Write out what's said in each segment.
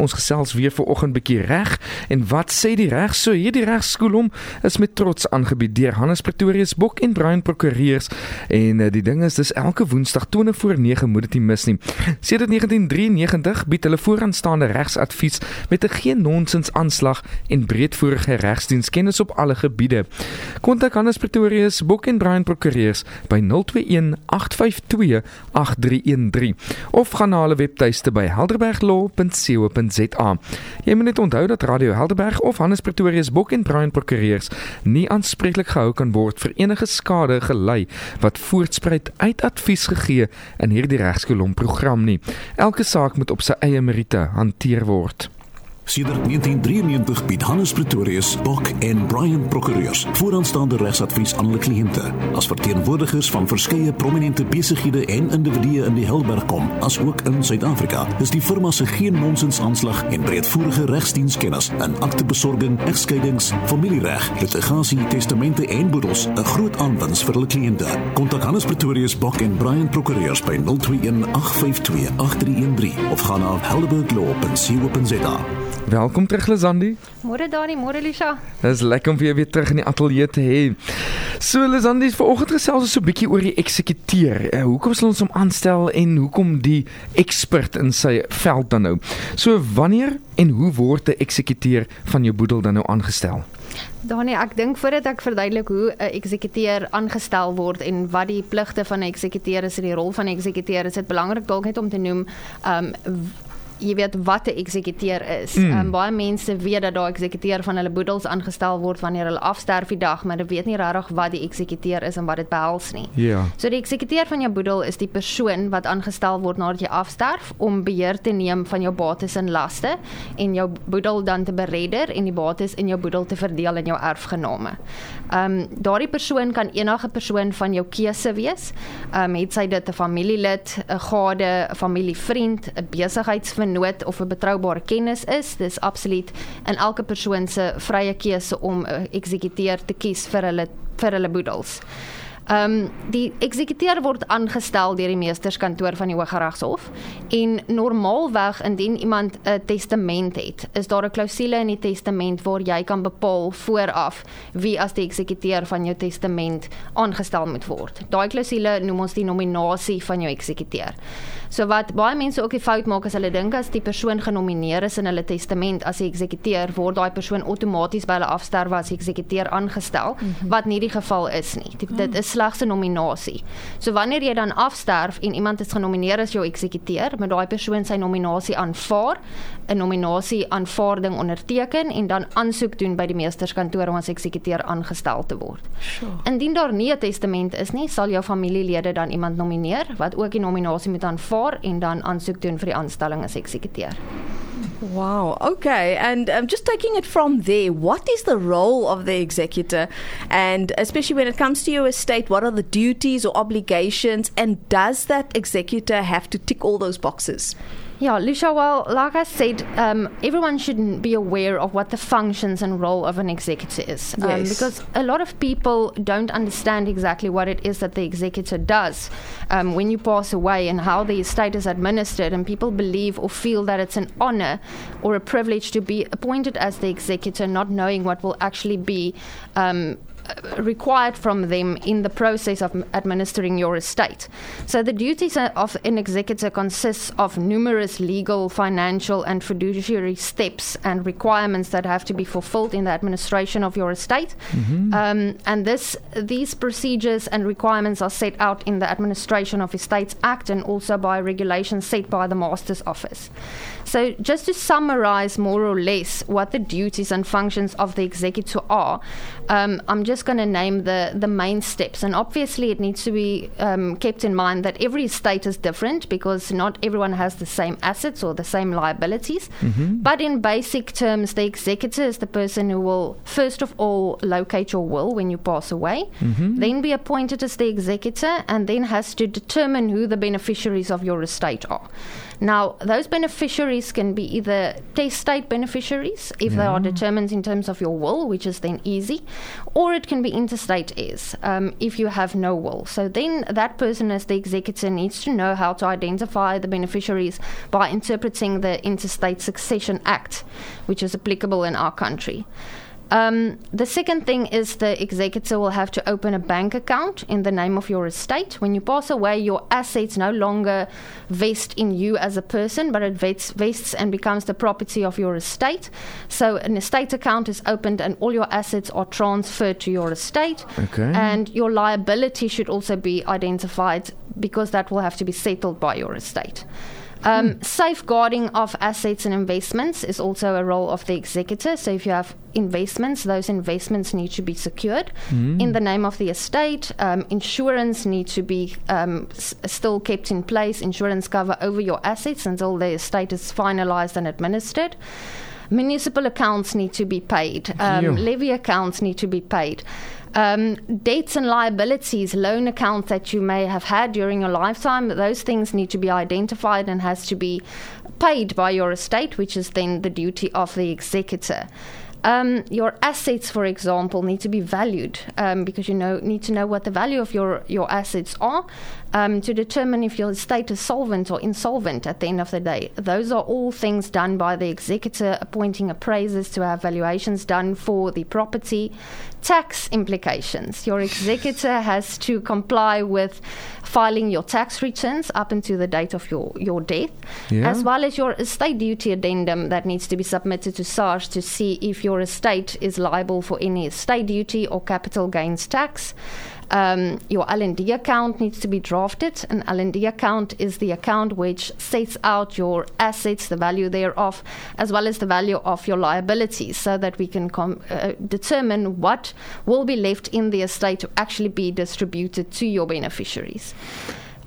Ons gesels weer vir oggend bietjie reg en wat sê die reg? So hierdie regskool hom is met trots aangebied deur Hannes Pretorius Bok en Brian Prokureurs en uh, die ding is dis elke Woensdag 20 voor 9 moet dit nie mis nie. Sedert 1993 bied hulle vooraanstaande regsadvies met 'n geen nonsens aanslag en breedvoerige regsdienskennis op alle gebiede. Kontak Hannes Pretorius Bok en Brian Prokureurs by 021 852 8313 of gaan na hulle webtuiste by helderberglaw.co.za. Jy moet net onthou dat Radio Helderberg of Hannes Pretorius Bok en Brian Prokureurs nie aanspreeklik gehou kan word vir enige skade gelei wat voortspruit uit advies gegee in hierdie regskolom program nie. Elke saak moet op sy eie meriete hanteer word. Sedert 1993 bied Hannes Pretorius, Bok en Brian Prokureurs vooraanstaande regsadvies aan hulle kliënte. As verteenwoordigers van verskeie prominente besighede en individue in die Helberg kom, asook in Suid-Afrika, is die firma se geen nonsens aanslag en breedvoerige regsdienskennis in aktebesorging, egskeidings, familiereg, litigasie, testamente en boedels 'n groot aanwinst vir hulle kliënte. Kontak Hannes Pretorius, Bok en Brian Prokureurs by 021 852 8313 of gaan na helderberglaw.co.za. Welkom terug Lizandi. Môre Dani, môre Lisha. Dit is lekker om weer weer terug in die ateljee te hê. So Lizandi, vanoggend gesels ons so 'n bietjie oor die eksekuteur. Uh, hoekom sal ons hom aanstel en hoekom die ekspert in sy veld dan nou? So wanneer en hoe word 'n eksekuteur van jou boedel dan nou aangestel? Dani, ek dink voordat ek verduidelik hoe 'n eksekuteur aangestel word en wat die pligte van 'n eksekuteur is en die rol van 'n eksekuteur, is dit belangrik dalk net om te noem, ehm um, jy weet wat 'n eksekuteur is. Mm. Um, baie mense weet dat daar eksekuteur van hulle boedels aangestel word wanneer hulle afsterf die dag, maar hulle weet nie regtig wat die eksekuteur is en wat dit behels nie. Ja. Yeah. So die eksekuteur van jou boedel is die persoon wat aangestel word nadat jy afsterf om beheer te neem van jou bates en laste en jou boedel dan te beredder en die bates in jou boedel te verdeel in jou erfgename. Ehm um, daardie persoon kan enige persoon van jou keuse wees. Ehm um, het sy dit 'n familielid, 'n gade, 'n familievriend, 'n besigheidsvriend vernoot of 'n betroubare kennis is. Dis absoluut in elke persoon se vrye keuse om 'n eksekuteur te kies vir hulle vir hulle boedels. Ehm um, die eksekuteur word aangestel deur die meesterskantoor van die Hooggeregshof en normaalweg indien iemand 'n testament het, is daar 'n klousule in die testament waar jy kan bepaal vooraf wie as die eksekuteur van jou testament aangestel moet word. Daai klousule noem ons die nominasie van jou eksekuteur. So wat baie mense ook die fout maak as hulle dink as die persoon genomineer is in hulle testament as die eksekuteur word daai persoon outomaties by hulle afsterwe as die eksekuteur aangestel, mm -hmm. wat nie die geval is nie. Dit, dit is slegs 'n nominasie. So wanneer jy dan afsterf en iemand is genomineer as jou eksekuteur, moet daai persoon sy nominasie aanvaar, 'n nominasie aanvaarding onderteken en dan aansoek doen by die meesterskantoor om as eksekuteur aangestel te word. Sure. Indien daar nie 'n testament is nie, sal jou familielede dan iemand nomineer wat ook die nominasie moet aanvaar en dan aansoek doen vir die aanstelling as eksekuteur. Wow. Okay. And um, just taking it from there, what is the role of the executor? And especially when it comes to your estate, what are the duties or obligations? And does that executor have to tick all those boxes? Yeah, Lucia, well, like I said, um, everyone shouldn't be aware of what the functions and role of an executor is. Um, Yes. because a lot of people don't understand exactly what it is that the executor does um, when you pass away and how the estate is administered. And people believe or feel that it's an honor or a privilege to be appointed as the executor, not knowing what will actually be. Required from them in the process of administering your estate. So the duties of an executor consists of numerous legal, financial and fiduciary steps and requirements that have to be fulfilled in the administration of your estate. Um, and this these procedures and requirements are set out in the Administration of Estates Act and also by regulations set by the Master's Office. So just to summarize more or less what the duties and functions of the executor are, um, I'm just going to name the, the main steps. And obviously, it needs to be um, kept in mind that every state is different because not everyone has the same assets or the same liabilities. But in basic terms, the executor is the person who will, first of all, locate your will when you pass away, then be appointed as the executor, and then has to determine who the beneficiaries of your estate are. Now, those beneficiaries can be either testate beneficiaries if they are determined in terms of your will, which is then easy, or it can be interstate heirs um, if you have no will. So then that person, as the executor, needs to know how to identify the beneficiaries by interpreting the Interstate Succession Act, which is applicable in our country. Um, the second thing is the executor will have to open a bank account in the name of your estate. When you pass away, your assets no longer vest in you as a person, but it vests, vests and becomes the property of your estate. So an estate account is opened and all your assets are transferred to your estate. Okay. And your liability should also be identified because that will have to be settled by your estate. Um, Safeguarding of assets and investments is also a role of the executor. So, if you have investments, those investments need to be secured in the name of the estate. Um, insurance needs to be um, s- still kept in place, insurance cover over your assets until the estate is finalized and administered. Municipal accounts need to be paid, um, levy accounts need to be paid. Um, debts and liabilities, loan accounts that you may have had during your lifetime, those things need to be identified and has to be paid by your estate, which is then the duty of the executor. Um, your assets, for example, need to be valued um, because you know need to know what the value of your your assets are um, to determine if your estate is solvent or insolvent at the end of the day. Those are all things done by the executor, appointing appraisers to have valuations done for the property. Tax implications. Your executor has to comply with filing your tax returns up until the date of your, your death, Yeah. as well as your estate duty addendum that needs to be submitted to SARS to see if your estate is liable for any estate duty or capital gains tax. Um, your L&D account needs to be drafted. An L&D account is the account which sets out your assets, the value thereof, as well as the value of your liabilities, so that we can com- uh, determine what will be left in the estate to actually be distributed to your beneficiaries.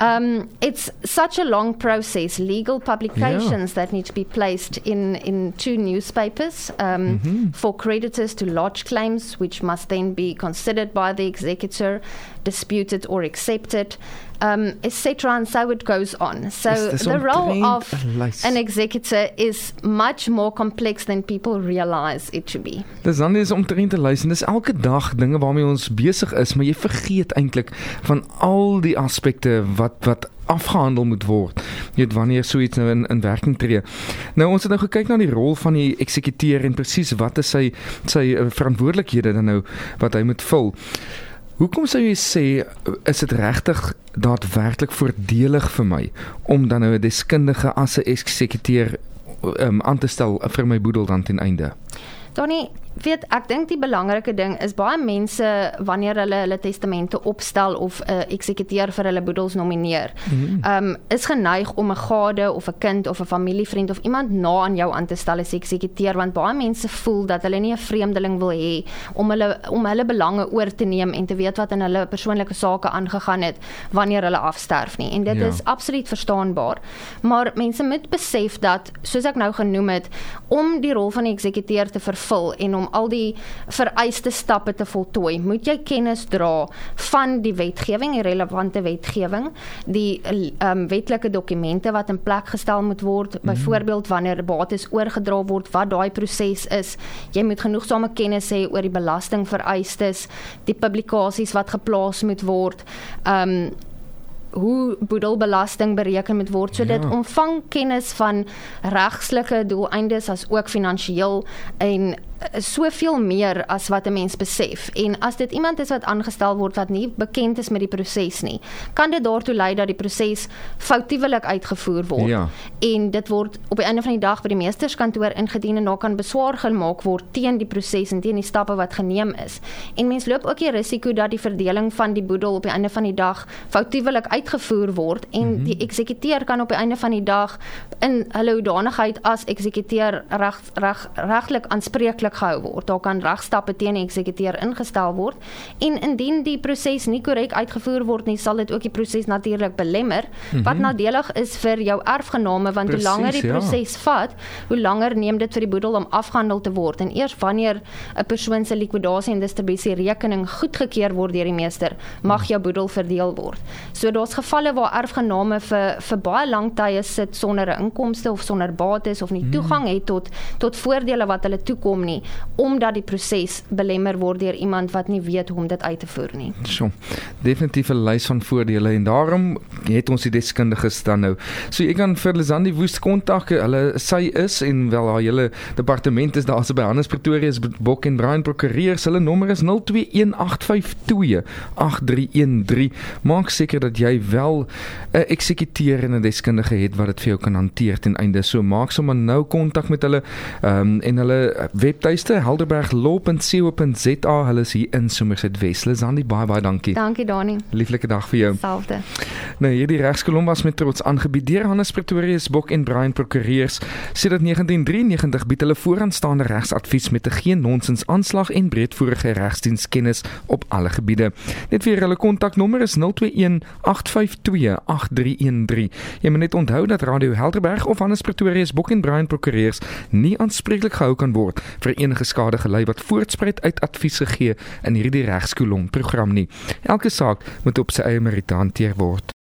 Um, it's such a long process. Legal publications that need to be placed in, in two newspapers um, for creditors to lodge claims, which must then be considered by the executor, disputed or accepted, um, etc. And so it goes on. So the role of een lys? an executor is much more complex than people realize it to be. Dis dan is omtrent te luister. Dis elke dag dinge waarmee ons besig is, maar jy vergeet eintlik van al die aspekte wat wat afgehandel moet word. Jy weet wanneer so iets nou in in werking tree. Nou ons het nou gekyk na die rol van die eksekuteur en presies wat is sy sy uh, verantwoordelikhede dan nou wat hy moet vul. Hoekom sou jy sê is dit regtig daadwerklik voordelig vir my om dan nou 'n deskundige as 'n eksekuteur um, aan te stel vir my boedel dan ten einde? Donnie, weet ek dink die belangrike ding is baie mense wanneer hulle hulle testamente opstel of 'n uh, eksekuteur vir hulle boedels nomineer, Mhm. um, is geneig om 'n gade of 'n kind of 'n familievriend of iemand na aan jou aan te stel as eksekuteur want baie mense voel dat hulle nie 'n vreemdeling wil hê om hulle om hulle belange oor te neem en te weet wat in hulle persoonlike sake aangegaan het wanneer hulle afsterf nie. En dit Ja. is absoluut verstaanbaar. Maar mense moet besef dat soos ek nou genoem het, om die rol van die eksekuteur te vervul en om al die vereiste stappe te voltooi, moet jy kennis dra van die wetgewing, die relevante wetgewing, die um, wetlike dokumente wat in plek gestel moet word, mm. byvoorbeeld wanneer bates oorgedra word, wat daai proses is. Jy moet genoegsame kennis hê oor die belastingvereistes, die publikasies wat geplaas moet word. Um hoe boedelbelasting bereken moet word. So Ja. dit ontvang kennis van regslike doeleindes as ook finansiëel en soveel meer as wat 'n mens besef. En as dit iemand is wat aangestel word wat nie bekend is met die proses nie, kan dit daartoe lei dat die proses foutiewelik uitgevoer word. Ja. En dit word op die einde van die dag by die meesterskantoor ingedien en daar kan beswaar gemaak word teen die proses en teen die stappe wat geneem is. En mens loop ook die risiko dat die verdeling van die boedel op die einde van die dag foutiewelik uitgevoer word en mm -hmm. die eksekuteur kan op die einde van die dag in hulle hoedanigheid as eksekuteur reg reg regtelik aanspreeklik aanspreeklik gehou word. Daar kan regstappe teen die eksekuteur ingestel word en indien die proses nie korrek uitgevoer word nie, sal dit ook die proses natuurlik belemmer mm -hmm. wat nadelig is vir jou erfgename want Precies, hoe langer die proses ja. vat, hoe langer neem dit vir die boedel om afgehandel te word en eers wanneer 'n persoon se likwidasie en distribusie rekening goedgekeur word deur die meester, mag jou boedel verdeel word. So daar's gevalle waar erfgename vir vir baie lank tye sit sonder 'n inkomste of sonder bates of nie hmm. toegang het tot tot voordele wat hulle toekom nie omdat die proses belemmer word deur iemand wat nie weet hoe om dit uit te voer nie. So, definitief 'n lys van voordele en daarom het ons die deskundiges dan nou. So jy kan vir Lisandie Woest kontak. Hulle sy is en wel haar hele departement is daar so by Hannes Pretoria se Bok en Brian Prokureurs. Hulle nommer is 0218528313. Maak seker dat jy wel 'n eksekuteur en 'n deskundige het wat dit vir jou kan hanteer ten einde. So maak sommer nou kontak met hulle um, en hulle webtuiste helderberglaw.co.za. Hulle is hier in Somerset West. Lisandie baie baie dankie. Dankie Dani. Lieflike dag vir jou. Selfde. Nou hierdie regskolom was met trots aangebied deur Hannes Pretorius Bok en Brian Prokureurs. Sedert 1993 bied hulle vooraanstaande regsadvies met 'n geen nonsens aanslag en breedvoerige regsdienskennis op alle gebiede. Net vir hulle kontaknommer is 021 852 8313. Jy moet net onthou dat Radio Helderberg of Hannes Pretorius Bok en Brian Prokureurs nie aanspreeklik gehou kan word vir enige skade gelei wat voortspruit uit advies gegee in hierdie regskolom program nie. Elke saak moet op sy eie meriete hanteer word.